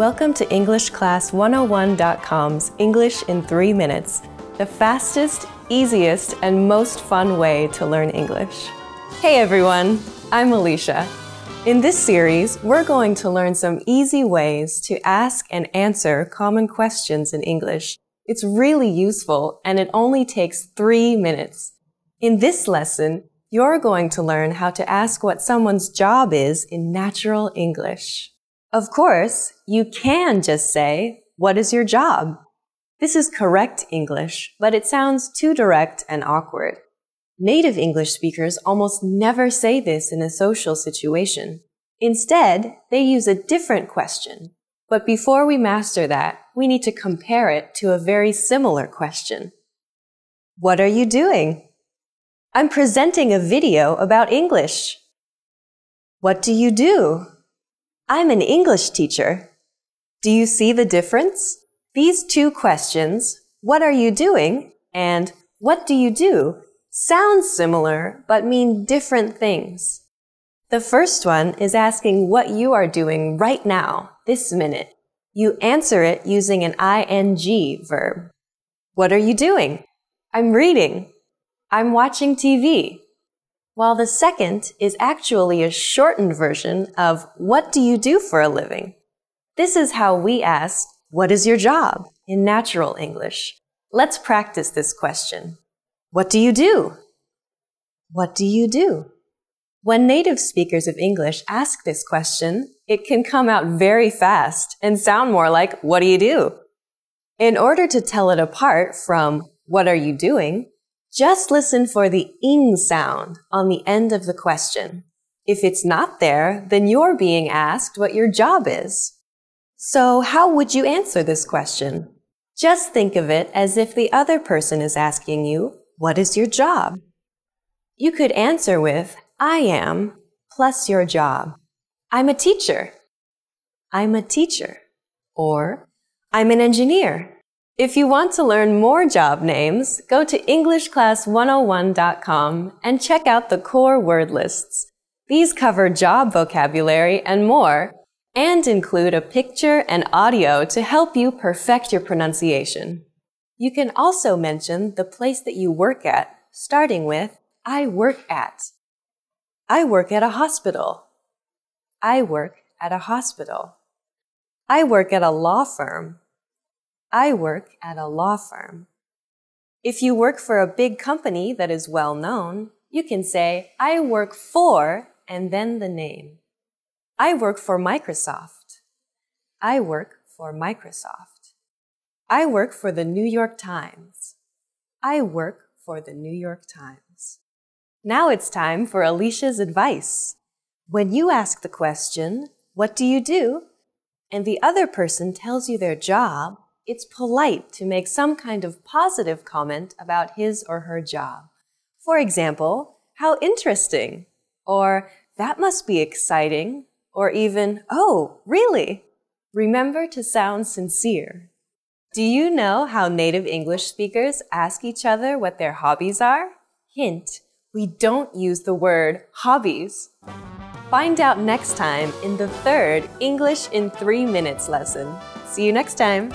Welcome to EnglishClass101.com's English in 3 Minutes, the fastest, easiest, and most fun way to learn English. Hey everyone, I'm Alicia. In this series, we're going to learn some easy ways to ask and answer common questions in English. It's really useful and it only takes three minutes. In this lesson, you're going to learn how to ask what someone's job is in natural English. Of course, you can just say, What is your job? This is correct English, but it sounds too direct and awkward. Native English speakers almost never say this in a social situation. Instead, they use a different question. But before we master that, we need to compare it to a very similar question. What are you doing? I'm presenting a video about English. What do you do? I'm an English teacher. Do you see the difference? These two questions, what are you doing? And what do you do? sound similar, but mean different things. The first one is asking what you are doing right now, this minute. You answer it using an ing verb. What are you doing? I'm reading. I'm watching TV. While the second is actually a shortened version of what do you do for a living? This is how we ask, what is your job in natural English? Let's practice this question. What do you do? What do you do? When native speakers of English ask this question, it can come out very fast and sound more like, what do you do? In order to tell it apart from, what are you doing? Just listen for the ing sound on the end of the question. If it's not there, then you're being asked what your job is. So how would you answer this question? Just think of it as if the other person is asking you, what is your job? You could answer with, I am, plus your job. I'm a teacher. I'm a teacher. Or, I'm an engineer. If you want to learn more job names, go to EnglishClass101.com and check out the core word lists. These cover job vocabulary and more, and include a picture and audio to help you perfect your pronunciation. You can also mention the place that you work at, starting with I work at. I work at a hospital. I work at a hospital. I work at a law firm. I work at a law firm. If you work for a big company that is well known, you can say, I work for, and then the name. I work for Microsoft. I work for Microsoft. I work for the New York Times. I work for the New York Times. Now it's time for Alicia's advice. When you ask the question, What do you do? and the other person tells you their job, it's polite to make some kind of positive comment about his or her job. For example, how interesting, or that must be exciting, or even, oh, really? Remember to sound sincere. Do you know how native English speakers ask each other what their hobbies are? Hint, we don't use the word hobbies. Find out next time in the third English in 3 Minutes lesson. See you next time.